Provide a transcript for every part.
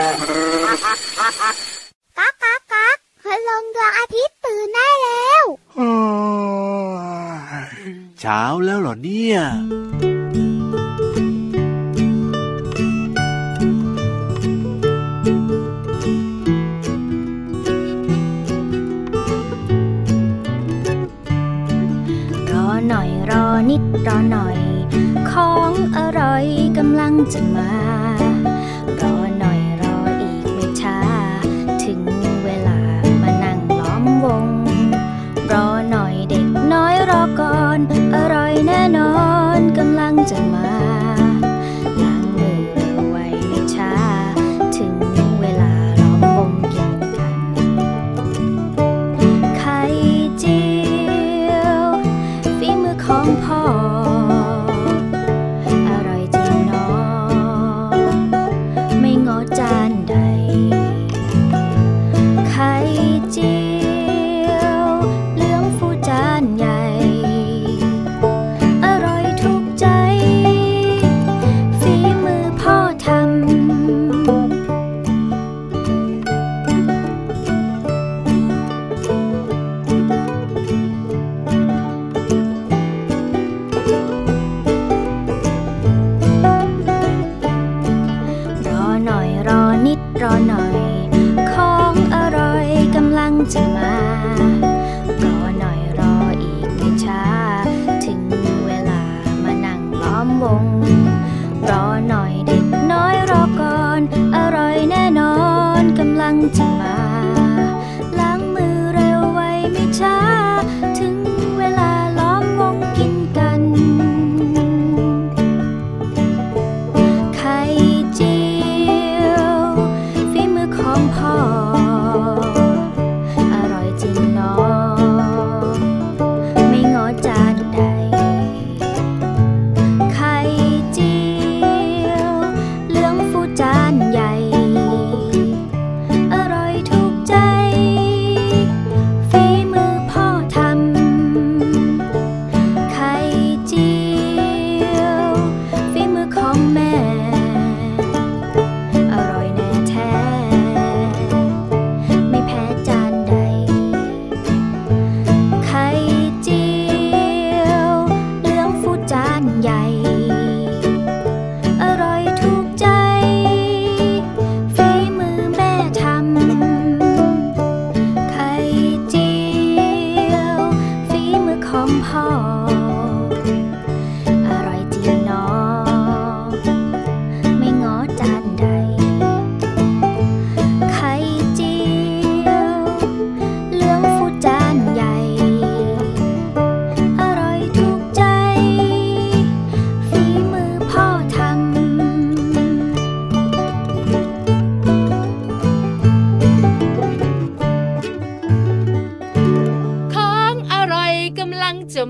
ก๊ากก๊ากก๊ากพลงดวงอาทิตย์ตื่นได้แล้วเช้าแล้วเหรอเนี่ยรอหน่อยรอนิดรอหน่อย ของอร่อยกำลังจะมา กำ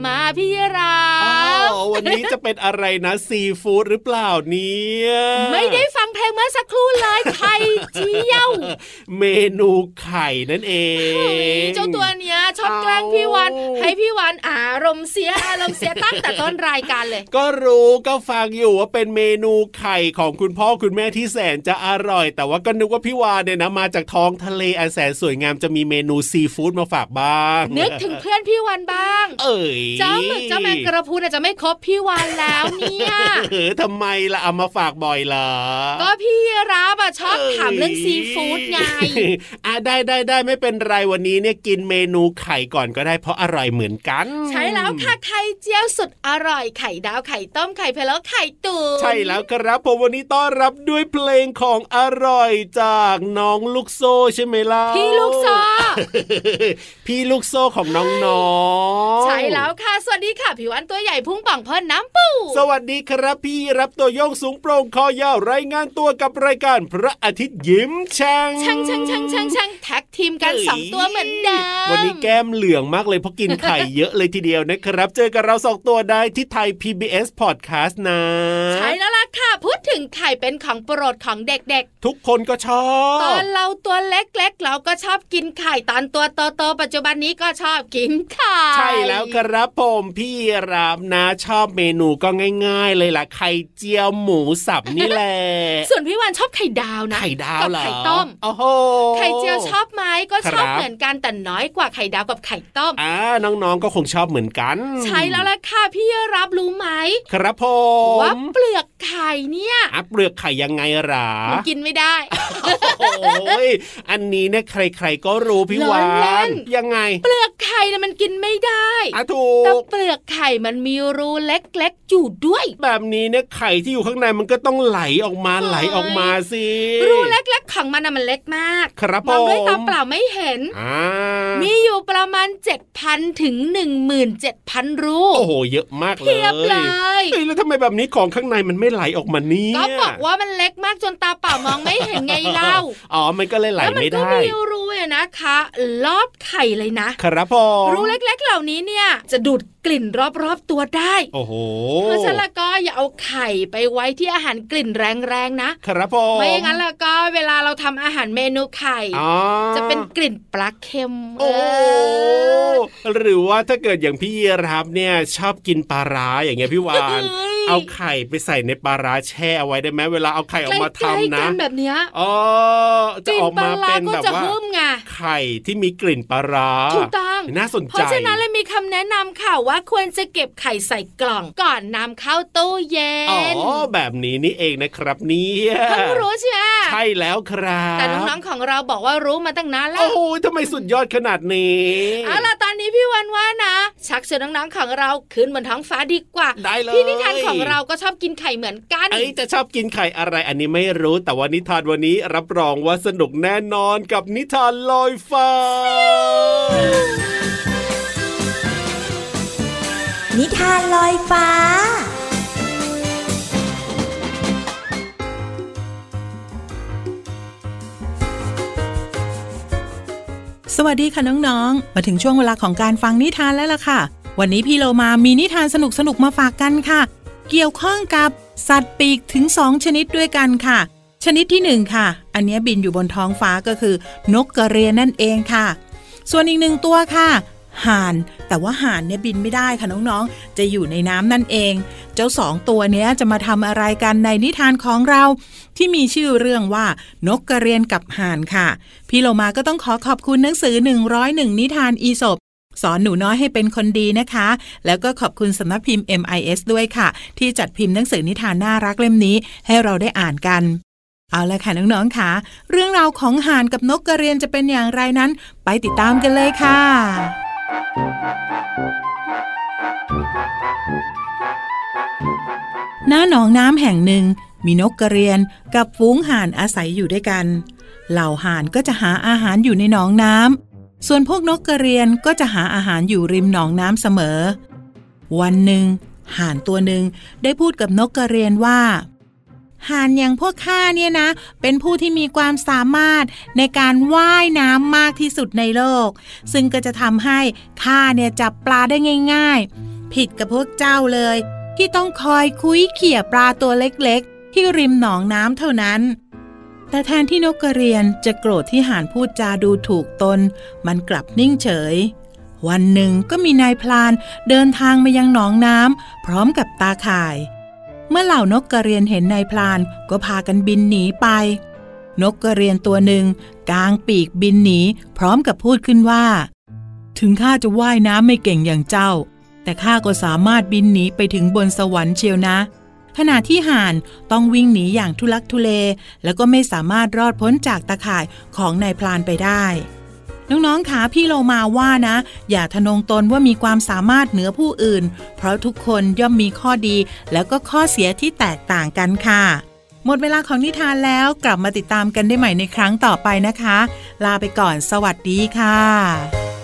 มาพี่ราอ้าบววันนี้จะเป็นอะไรนะซีฟู้ดหรือเปล่าเนี่ย ไม่ได้ฟั งเพลงเมื่อสักครู่เลยไข่เจียว เมนูไข่นั่นเองเจ้าตัวเนี้ยชอบแกล้งพี่วันให้พี่วันอารมณ์เสียอารมณ์เสียตั้งแต่ต้นรายการเลย ก็รู้ก็ฟังอยู่ว่าเป็นเมนูไข่ของคุณพ่อคุณแม่ที่แสนจะอร่อย แต่ว่าก็นึกว่าพี่วานเนี่ยนะมาจากท้องทะเลอันแสนสวยงามจะมีเมนูซีฟู้ดมาฝากบ้างนึกถึงเพื่อนพี่วันบ้าง เอ้ยเจ้าหมึกเจ้าแมงกระพรุนอาจจะไม่ครบพี่วันแล้วเนี่ยเออทำไมล่ะเอามาฝากบ่อยเหรอก็พี่รับอะชอบถามเรื่องซีฟู้ดไงอะได้ได้ได้ไม่เป็นไรวันนี้เนี่ยกินเมนูไข่ก่อนก็ได้เพราะอร่อยเหมือนกัน ใช่แล้วค่ะไข่เจียวสุดอร่อยไข่ดาวไข่ต้มไข่พะโล้ไข่ตุ๋นใช่แล้วครับผมวันนี้ต้อนรับด้วยเพลงของอร่อยจากน้องลูกโซ่ใช่ไหมล่ะพี่ลูกซอพี่ลูกโซ่ของน้องๆใช่แล้วค่ะ สวัสดีค่ะผิวอันตัวใหญ่พุ่งป่องพ่นน้ำปูสวัสดีครับพี่รับตัวโยงสูงโปร่งคอยาวรายงานตัวกับรายการพระอาทิตย์ยิ้มแฉ่งช่างช่างช่างช่างช่างแท็กทีมกันสองตัวเหมือนเดิมวันนี้แก้มเหลืองมากเลยเพราะกินไข่เยอะเลยทีเดียวนะครับ เจอกับเราสองตัวได้ที่ไทย PBS Podcast นะ ใช่แล้วล่ะค่ะ พูดถึงไข่เป็นของโปรดของเด็กทุกคนก็ชอๆตบอนเราตัวเล็กๆ เราก็ชอบกินไข่ตอนตัวโตๆปัจจุบันนี้ก็ชอบกินไข่ใช่แล้วครับผมพี่รามนะชอบเมนูก็ง่าย ๆ เลยล่ะไข่เจียวหมูสับนี่แหละส่วนพี่วันชอบไข่ดาวนะไข่ดาวกับเหรอไข่ต้มโอ้โหไข่เจียวชอบไหมก็ชอบครับเหมือนกันแต่น้อยกว่าไข่ดาวกับไข่ต้มอ่าน้องๆก็คงชอบเหมือนกัน ใช่แล้วล่ะค่ะพี่รับรู้ไหมครับผมว่าเปลือกไข่เนี่ยอัปเปลือกไข่ยังไงหรามันกินไม่ได้โอ้ยอันนี้เนี่ยใคร ๆ ก็รู้พี่ล้วาอเล่นนยังไง เปลือกไข่น่ะมันกินไม่ได้อะถูแต่กเปลือกไข่มันมีรูเล็กๆอยู่ด้วย แบบนี้เนี่ยไข่ที่อยู่ข้างในมันก็ต้องไหลออกมาเฮ้ยไหลออกมาสิรูเล็กๆของมันน่ะมันเล็กมากครับมองด้วยผมตาเปล่าไม่เห็นอ่ามีอยู่ประมาณ 7,000 ถึง 17,000 รูโอ้โหเยอะมากเลยเทียบเลยเฮ้ยแล้วทำไมแบบนี้ของข้างในมันไม่ไหลออกมาเนี่ยก็บอกว่ามันเล็กมากจนตาเปล่ามองไม่เห็นไงเล่าอ๋อมันก็เลยไหลแล้วมัไม่ก็ได้มีรูเนี่ยนะคะรอบไข่เลยนะครับผมรูเล็ก ๆ เหล่านี้เนี่ยจะดูดกลิ่นรอบๆตัวได้ โอ้โหเพราะฉะนั้นแล้วก็อย่าเอาไข่ไปไว้ที่อาหารกลิ่นแรงๆนะ ครับผมไม่อย่างนั้นแล้วก็เวลาเราทำอาหารเมนูไข่อ๋อจะเป็นกลิ่นปลาเค็ม โอ้เออหรือว่าถ้าเกิดอย่างพี่รับเนี่ยชอบกินปลาร้าอย่างเงี้ยพี่วานเอ้ยเอาไข่ไปใส่ในปลาร้าแช่เอาไว้ได้ไหมเวลาเอาไข่ออกมาใกล้ทำๆนะกันแบบเนี้ยอ๋อกจะลิ่นออกปลามาร้าเป็นก็แบบจะว่าหึ่มไงไข่ที่มีกลิ่นปลาร้าถูกต้องน่าสนเพใจราะฉะนั้นเลยมีคำแนะนำค่ะว่าควรจะเก็บไข่ใส่กล่องก่อนนำเข้าตู้เย็อ๋อน แบบนี้นี่เองนะครับเนี่ยเพิ่งรู้ใช่ไหมใช่แล้วครับ แต่น้องๆของเราบอกว่ารู้มาตั้งนานแล้โอ้วโหทำไมสุดยอดขนาดนี้เอาล่ะตอนนี้พี่วันว่านะ ชักชวนน้องๆของเราขึ้นบนท้องฟ้าดีกว่าได้เลยพี่นิทานของเราก็ชอบกินไข่เหมือนกันเอ้ยจะชอบกินไข่อะไรอันนี้ไม่รู้ แต่ว่านิทานวันนี้รับรองว่าสนุกแน่นอนกับนิทานลอยฟ้า นิทานลอยฟ้า สวัสดีค่ะน้องๆ มาถึงช่วงเวลาของการฟังนิทานแล้วล่ะค่ะ วันนี้พี่โลมามีนิทานสนุกๆมาฝากกันค่ะ เกี่ยวข้องกับสัตว์ปีกถึง 2 ชนิดด้วยกันค่ะ ชนิดที่ 1 ค่ะ อันนี้บินอยู่บนท้องฟ้าก็คือ นกกระเรียนนั่นเองค่ะ ส่วนอีกหนึ่งตัวค่ะ ห่าน แต่ว่าห่านเนี่ยบินไม่ได้ค่ะน้องๆ จะอยู่ในน้ำนั่นเอง เจ้าสองตัวเนี้ยจะมาทำอะไรกันในนิทานของเรา ที่มีชื่อเรื่องว่านกกระเรียนกับห่านค่ะ พี่โลมาก็ต้องขอขอบคุณหนังสือ 101 นิทานอีสบสอนหนูน้อยให้เป็นคนดีนะคะ แล้วก็ขอบคุณสำนักพิมพ์ MIS ด้วยค่ะ ที่จัดพิมพ์หนังสือนิทานน่ารักเล่มนี้ ให้เราได้อ่านกัน เอาละค่ะน้องๆค่ะ เรื่องราวของห่านกับนกกระเรียนจะเป็นอย่างไรนั้น ไปติดตามกันเลยค่ะ หน้าหนองน้ำแห่งหนึ่ง มีนกกระเรียนกับฝูงห่านอาศัยอยู่ด้วยกัน เหล่าห่านก็จะหาอาหารอยู่ในหนองน้ำส่วนพวกนกกระเรียนก็จะหาอาหารอยู่ริมหนองน้ำเสมอ วันหนึ่งห่านตัวหนึ่งได้พูดกับนกกระเรียนว่า ห่านอย่างพวกข้าเนี่ยนะ เป็นผู้ที่มีความสามารถในการว่ายน้ำมากที่สุดในโลก ซึ่งก็จะทำให้ข้าเนี่ยจับปลาได้ง่าย ๆ ผิดกับพวกเจ้าเลย ที่ต้องคอยคุยเขี่ยปลาตัวเล็กๆ ที่ริมหนองน้ำเท่านั้น แต่แทนที่นกกระเรียนจะโกรธที่ห่านพูดจาดูถูกตน มันกลับนิ่งเฉยวันหนึ่งก็มีนายพลานเดินทางมายังหนองน้ำพร้อมกับตาข่าย เมื่อเหล่านกกระเรียนเห็นนายพลานก็พากันบินหนีไป นกกระเรียนตัวหนึ่งกางปีกบินหนีพร้อมกับพูดขึ้นว่า ถึงข้าจะว่ายน้ำไม่เก่งอย่างเจ้า แต่ข้าก็สามารถบินหนีไปถึงบนสวรรค์เชียวนะ ขณะที่ห่านต้องวิ่งหนีอย่างทุลักทุเล แล้วก็ไม่สามารถรอดพ้นจากตาข่ายของนายพลานไปได้ น้องๆขาพี่โลมาว่านะ อย่าทะนงตนว่ามีความสามารถเหนือผู้อื่น เพราะทุกคนย่อมมีข้อดี แล้วก็ข้อเสียที่แตกต่างกันค่ะ หมดเวลาของนิทานแล้วกลับมาติดตามกันได้ใหม่ในครั้งต่อไปนะคะ ลาไปก่อนสวัสดีค่ะ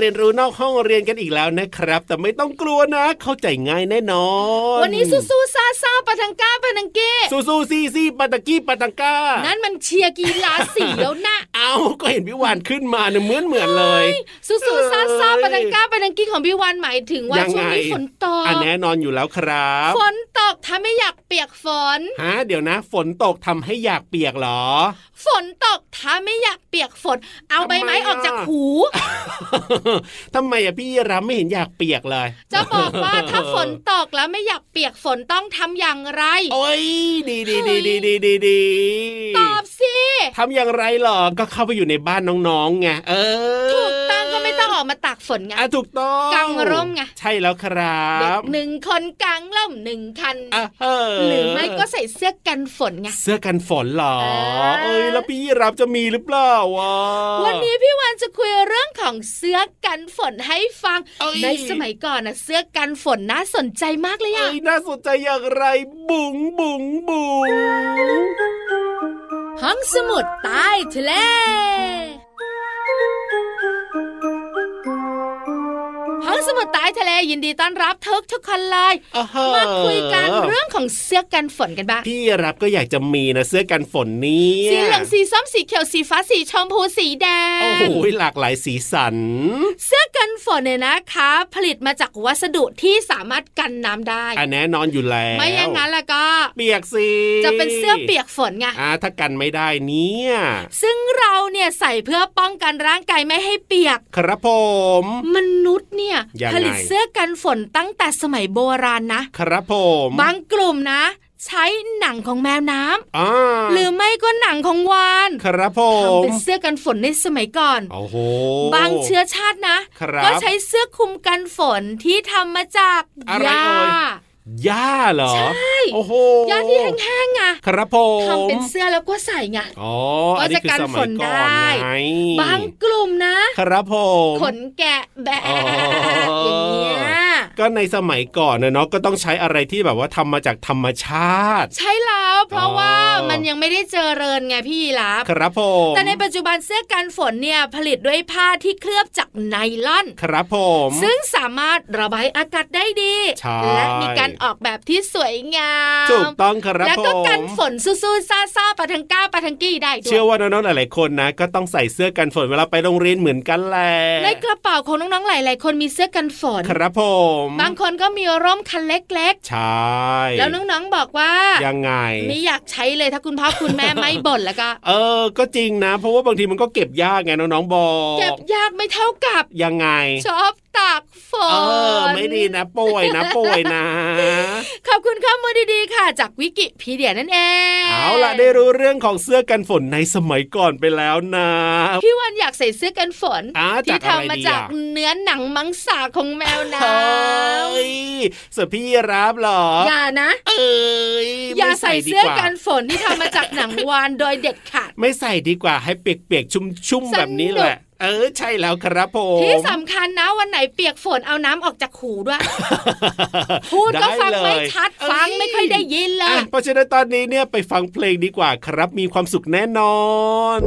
เรียนรู้นอกห้องเรียนกันอีกแล้วนะครับ แต่ไม่ต้องกลัวนะ เข้าใจง่ายแน่นอน วันนี้สู้สู้ซาซาปะทังก้าปะทังเก้สู้สู้ซีซีปาตะกี้ปาตังก้า นั่นมันเชียร์กีฬาสีแล้วนะ เอาก็เห็นพี่วานขึ้นมาเนี่ยเหมือนเหมือนเลยสู้สู้ซาซาปะทังก้าปะทังกี้ของพี่วันหมายถึงว่ายังไงช่วงนี้ฝนตกอันแน่นอนอยู่แล้วครับฝนตกถ้าไม่อยากเปียกฝนฮะเดี๋ยวนะ ฝนตกทำให้อยากเปียกเหรอ ฝนตกถ้าไม่อยากเปียกฝน เอาใบไม้ทำไมอะออกจากหูทำไมอะพี่รับไม่เห็นอยากเปียกเลย จะบอกว่าถ้าฝนตกแล้วไม่อยากเปียกฝนต้องทำอย่างไร โอ้ยดีดีดีดีดีดีดีตอบสิทำอย่างไรเหรอก็เข้าไปอยู่ในบ้านน้องๆไงเออถูกต้ องก็ไม่ต้องออกมาตากฝนไงอะถูกต้องกางร่มไงใช่แล้วครัเด็บกหนึ่งคนกางร่มหนึ่งคันอะเออหรือไม่ก็ใส่เสื้อกันฝนไงเสื้อกันฝนเหรอเออเอ้ยแล้วพี่รับจะมีหรือเปล่าวะวันนี้พี่วันจะคุยเรื่องของเสื้อกันฝนให้ฟังเอ้ยในสมัยก่อนนะเสื้อกันฝนน่าสนใจมากเลยอะเอ้ยน่าสนใจอย่างไรบุ๋งบุ๋งบุ๋งห้องสมุดใต้ทะเล ห้องสมุดใต้ทะเลยินดีต้อนรับทุกทุกคนเลยอ่าฮะมาคุยกันเรื่องของเสื้อกันฝนกันบ้างพี่รับก็อยากจะมีนะเสื้อกันฝนนี้สีเหลืองสีส้มสีเขียวสีฟ้าสีชมพูสีแดงโอ้โหหลากหลายสีสัน เสื้อกันฝนเนี่ยนะคะ ผลิตมาจากวัสดุที่สามารถกันน้ำได้อันแน่นอนอยู่แล้วไม่อย่างนั้นแล้วก็เปียกสิจะเป็นเสื้อเปียกฝนไงอ่าถ้ากันไม่ได้เนี่ยซึ่งเราเนี่ยใส่เพื่อป้องกันร่างกายไม่ให้เปียก ครับผม มนุษย์เนี่ยยังไงผลิตเสื้อกันฝนตั้งแต่สมัยโบราณนะ ครับผมบางกลุ่มนะใช้หนังของแมวน้ำอ่าหรือไม่ก็หนังของวานครับผทำมเป็นเสื้อกันฝนในสมัยก่อนโอ้โหบางเชื้อชาตินะครับก็ใช้เสื้อคลุมกันฝนที่ทำมาจากอะไรหญ้าเอ่ยหญ้าเหรอ ใช่โอ้โหหญ้าที่แห้งๆไงครับผมทำเป็นเสื้อแล้วก็ใส่ไงอ๋อก็อันนี้จะคือกันสฝมัยนก่อนได้ไงบางกลุ่ม นะครับผมขนแกะแบะอ๋อออย่างเงี้ย ก็ในสมัยก่อนนะเนาะก็ต้องใช้อะไรที่แบบว่าทำมาจากธรรมชาติ ใช่แล้วเพราะอ๋อว่ามันยังไม่ได้เจริญไงพี่ยีรับครับผมแต่ในปัจจุบันเสื้อกันฝนเนี่ยผลิตด้วยผ้าที่เคลือบจากไนล่อน ครับผม ซึ่งสามารถระบายอากาศได้ดีใช่และมีการออกแบบที่สวยงามถูกต้องครับแล้วก็ผมกันฝนสู้ๆซ่าๆปะทังก้าปะทังกี้ได้ด้วเชื่อยว่าน้องๆหลายๆคนนะ ก็ต้องใส่เสื้อกันฝนเวลาไปโรงเรียนเหมือนกันแหละในกระเป๋าของน้องๆหลาย ๆ คนมีเสื้อกันฝนครับผมบางคนก็มีร่มคันเล็กใช่ๆแล้วน้องๆบอกว่า ยังไง ไม่อยากใช้เลยถ้าคุณพ่อคุณแม่ไม่บ่นแล้วก็ เออ ก็จริงนะ เพราะว่าบางทีมันก็เก็บยากไงน้องๆบอก เก็บยากไม่เท่ากับ ยังไง ชอบตากฝนเออไม่ดีนะป่วยนะป่วยนะ ขอบคุณข้อมูลดีๆค่ะ จากวิกิพีเดียนั่นเองเอาล่ะได้รู้เรื่องของเสื้อกันฝนในสมัยก่อนไปแล้วนะพี่วันอยากใส่เสื้อกันฝนอ่าที่จากอะไรทำมาดีจากอะเนื้อหนังมังสาของแมวน้เฮ้ยส่วนพี่รับเหรอำอย่านะ เอ้ยอย่าไม่ใส่ดีเสื้อกว่ากันฝนที่ทำมาจากหนังวานโดยเด็ดขาดไม่ใส่ดีกว่าให้เปียกๆชุ่มๆแบบนี้แหละ เออใช่แล้วครับผมที่สำคัญนะวันไหนเปียกฝนเอาน้ำออกจากหูด้วย พูดก็ฟังไม่ชัดเอ้ฟังไม่ค่อยได้ยินเลอะยเพราะฉะนั้นตอนนี้เนี่ยไปฟังเพลงดีกว่าครับมีความสุขแน่นอน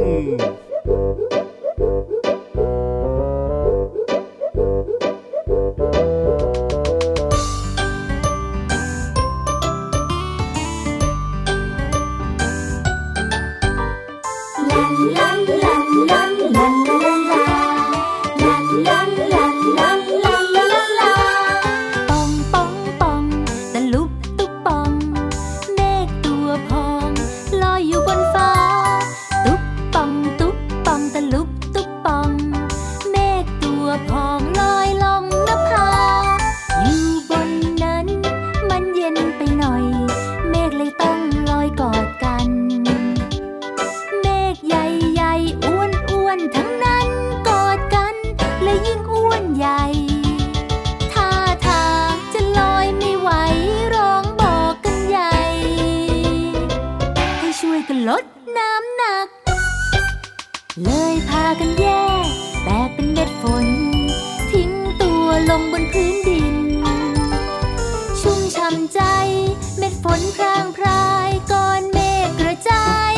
ลดน้ำหนัก เลยพากันแยกแตกเป็นเม็ดฝน ทิ้งตัวลงบนพื้นดิน ชุ่มช่ำใจ เม็ดฝนพรางพรายก้อนเมฆกระจาย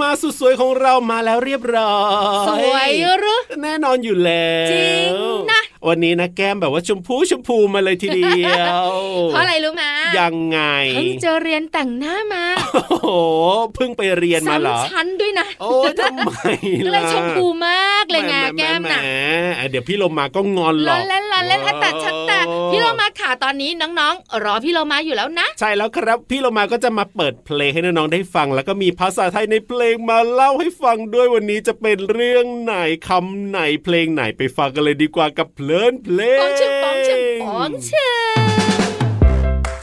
มาสุดสวยของเรามาแล้วเรียบร้อยสวยหรือแน่นอนอยู่แล้วจริงนะวันนี้นะแก้มแบบว่าชมพูชมพูมาเลยทีเดียวเพราะอะไรรู้ไหมยังไงเพิ่งจะเรียนแต่งหน้ามาโอ้โหเพิ่งไปเรียนมาเหรอซ้ำชั้นด้วยนะ โอ้ยทำไมก็เลยล่ะชมพูมากเลยไงหแก้มน่ะหเดี๋ยวพี่โลมาก็งอนหรล้ออกเล่นล้อเล่นอะแต่ชักแต่พี่โลมาขาตอนนี้น้องๆ รอพี่โลมาอยู่แล้วนะ ใช่แล้วครับ พี่โลมาก็จะมาเปิดเพลงให้น้องๆได้ฟัง แล้วก็มีภาษาไทยในเพลงมาเล่าให้ฟังด้วยวันนี้จะเป็นเรื่องไหนคำไหนเพลงไหนไปฟังกันเลยดีกว่ากับเพลินเพลงปองชึงปองชึงปองชึง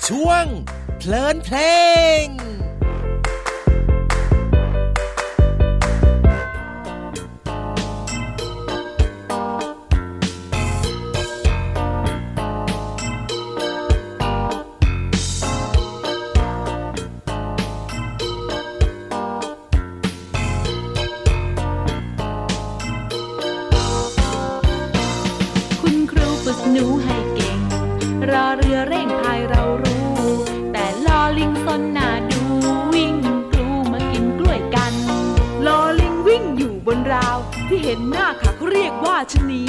ช่วงเพลินเพลง รอเรือเร่งพายเรารู้ แต่ลอลิงซนหนาดูวิ่งกลูมากินกล้วยกัน ลอลิงวิ่งอยู่บนราว ที่เห็นหน้าค่ะเขาเรียกว่าชะนี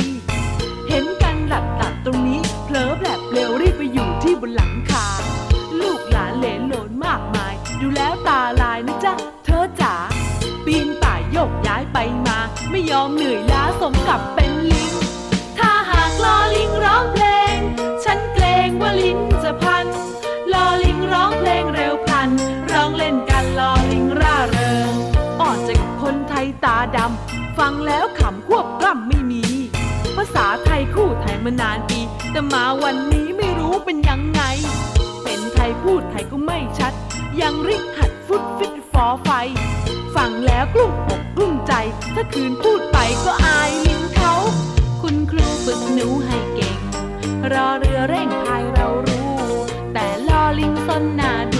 เห็นกันหลับตัดตรงนี้เผลอแบบเร็วรีบไปอยู่ที่บนหลังคา ลูกหลานเหลนโหลนมากมาย ดูแล้วตาลายนะจ๊ะเธอจ๋าปีนป่ายยกย้ายไปมา ไม่ยอมเหนื่อยล้าสมกับเป็นลิง ถ้าหากลอลิงร้องเพลง ว่าลิ้นจะพันลอลิงร้องเพลงเร็วพลัน ร้องเล่นกันลอลิงร่าเริงอ่อนจากคนไทยตาดำ ฟังแล้วขำควบกล้ำไม่มี ภาษาไทยคู่ไทยมานานปี แต่มาวันนี้ไม่รู้เป็นยังไง เป็นไทยพูดไทยก็ไม่ชัด ยังริกหัดฟุดฟิตฟอไฟ ฟังแล้วกลุ้มอกกลุ้มใจ ถ้าคืนพูดไปก็อายลิ้นเขา คุณครูฝึกหนูให้เก่ง รอเรือเร่งพายเรารู้ แต่ลอลิงสนหน้าดู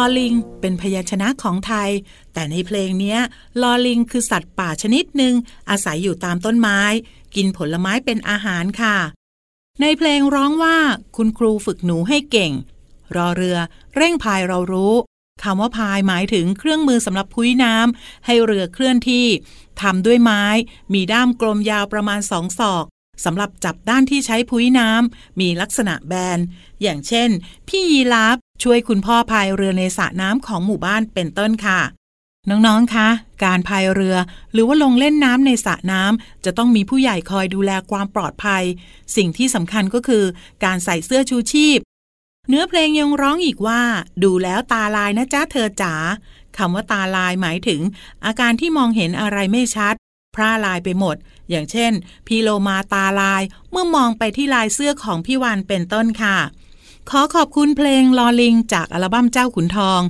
อลิงเป็นพยัญชนะของไทย แต่ในเพลงนี้ลอลิงคือสัตว์ป่าชนิดหนึ่งอาศัยอยู่ตามต้นไม้ กินผลไม้เป็นอาหารค่ะ ในเพลงร้องว่า คุณครูฝึกหนูให้เก่ง รอเรือ เร่งพายเรารู้คำว่าพายหมายถึงเครื่องมือสำหรับพุ้ยน้ำให้เรือเคลื่อนที่ทำด้วยไม้ มีด้ามกลมยาวประมาณสองศอกสำหรับจับด้านที่ใช้พุ้ยน้ำมีลักษณะแบน อย่างเช่น พี่ยีราฟ ช่วยคุณพ่อพายเรือในสระน้ำของหมู่บ้านเป็นต้นค่ะ น้องๆ คะ การพายเรือหรือว่าลงเล่นน้ำในสระน้ำจะต้องมีผู้ใหญ่คอยดูแลความปลอดภัย สิ่งที่สำคัญก็คือ การใส่เสื้อชูชีพ เนื้อเพลงยังร้องอีกว่า ดูแล้วตาลายนะจ๊ะเธอจ๋าคำว่าตาลายหมายถึง อาการที่มองเห็นอะไรไม่ชัดพร่าลายไปหมด อย่างเช่น พี่โลมาตาลาย เมื่อมองไปที่ลายเสื้อของพี่วันเป็นต้นค่ะ ขอขอบคุณเพลงลอลิง จากอัลบั้มเจ้าขุนทอง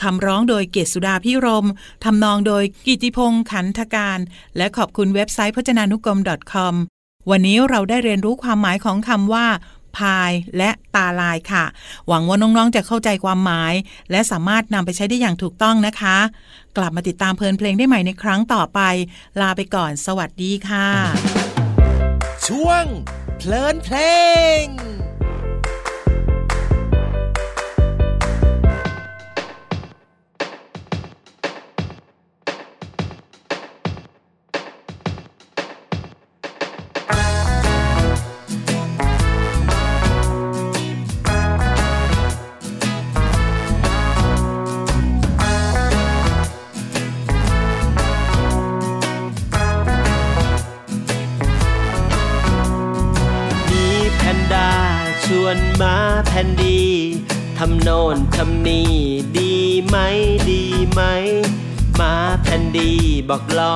คำร้องโดยเกศสุดาพิรม ทำนองโดยกิติพงษ์ขันธการ และขอบคุณเว็บไซต์พจนานุกรม .com วันนี้เราได้เรียนรู้ความหมายของคำว่า พายและตาลายค่ะ หวังว่าน้องๆจะเข้าใจความหมาย และสามารถนำไปใช้ได้อย่างถูกต้องนะคะ กลับมาติดตามเพลินเพลงได้ใหม่ในครั้งต่อไป ลาไปก่อน สวัสดีค่ะ ช่วงเพลินเพลง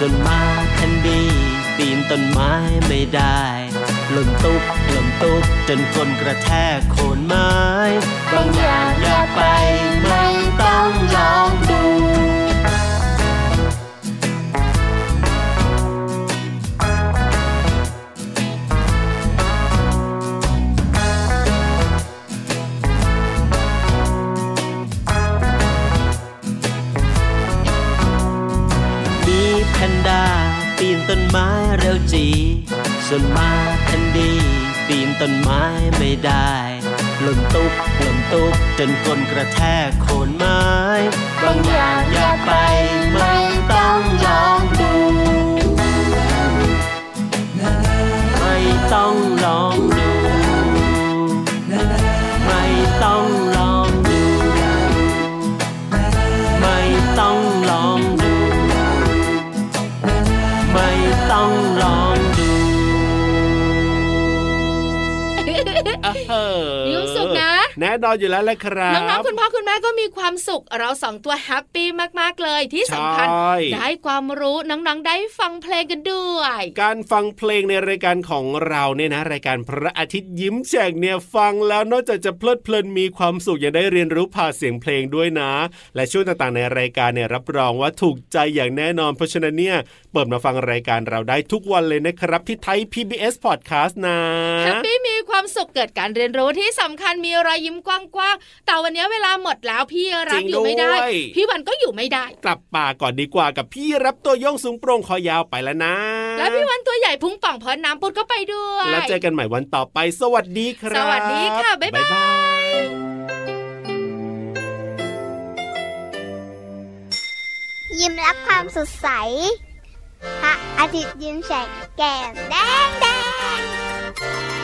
ส่วนมาแคนดีปีนต้นไม้ไม่ได้หล่นตุ๊บหล่นตุ๊บจนก้นกระแทกโคนไม้ บางอย่างอย่าไป ไม้เร็วจี ส่วนมาทันดี ปีนต้นไม้ไม่ได้หล่นตุ๊บหล่นตุ๊บจนก้นกระแทกโคนไม้ บางอย่างอย่าไปไม่ต้องลองดู ไม่ต้องลอง เแน่นอนอยู่แล้วแหละครับน้องๆคุณพ่อคุณแม่ก็มีความสุข เราสองตัว happy มากๆเลยที่สำคัญใช่ได้ความรู้น้องๆได้ฟังเพลงกันด้วย การฟังเพลงในรายการของเราเนี่ยนะรายการพระอาทิตย์ยิ้มแฉ่งเนี่ยฟังแล้วนอกจากจะเพลิดเพลินมีความสุขยังได้เรียนรู้ผ่านเสียงเพลงด้วยนะ และช่วงต่างๆในรายการเนี่ยรับรองว่าถูกใจอย่างแน่นอน เพราะฉะนั้นเนี่ยเปิดมาฟังรายการเราได้ทุกวันเลยนะครับที่ Thai PBS Podcast นะแฮปปี้มีความสุขเกิดการเรียนรู้ที่สำคัญมีรอยยิ้มกว้างๆแต่วันนี้เวลาหมดแล้วพี่รับจริงอยู่ไม่ได้ด้วยพี่วันก็อยู่ไม่ได้ กลับป่าก่อนดีกว่ากับพี่รับตัวโยงสูงโปร่งคอยาวไปแล้วนะ แล้วพี่วันตัวใหญ่พุงป่องเพราะน้ำปุดก็ไปด้วย แล้วเจอกันใหม่วันต่อไป สวัสดีครับ สวัสดีค่ะ บ๊ายบายบายยิ้มรับความสดใส พระอาทิตย์ยิ้มแฉกแก้มแดงแดง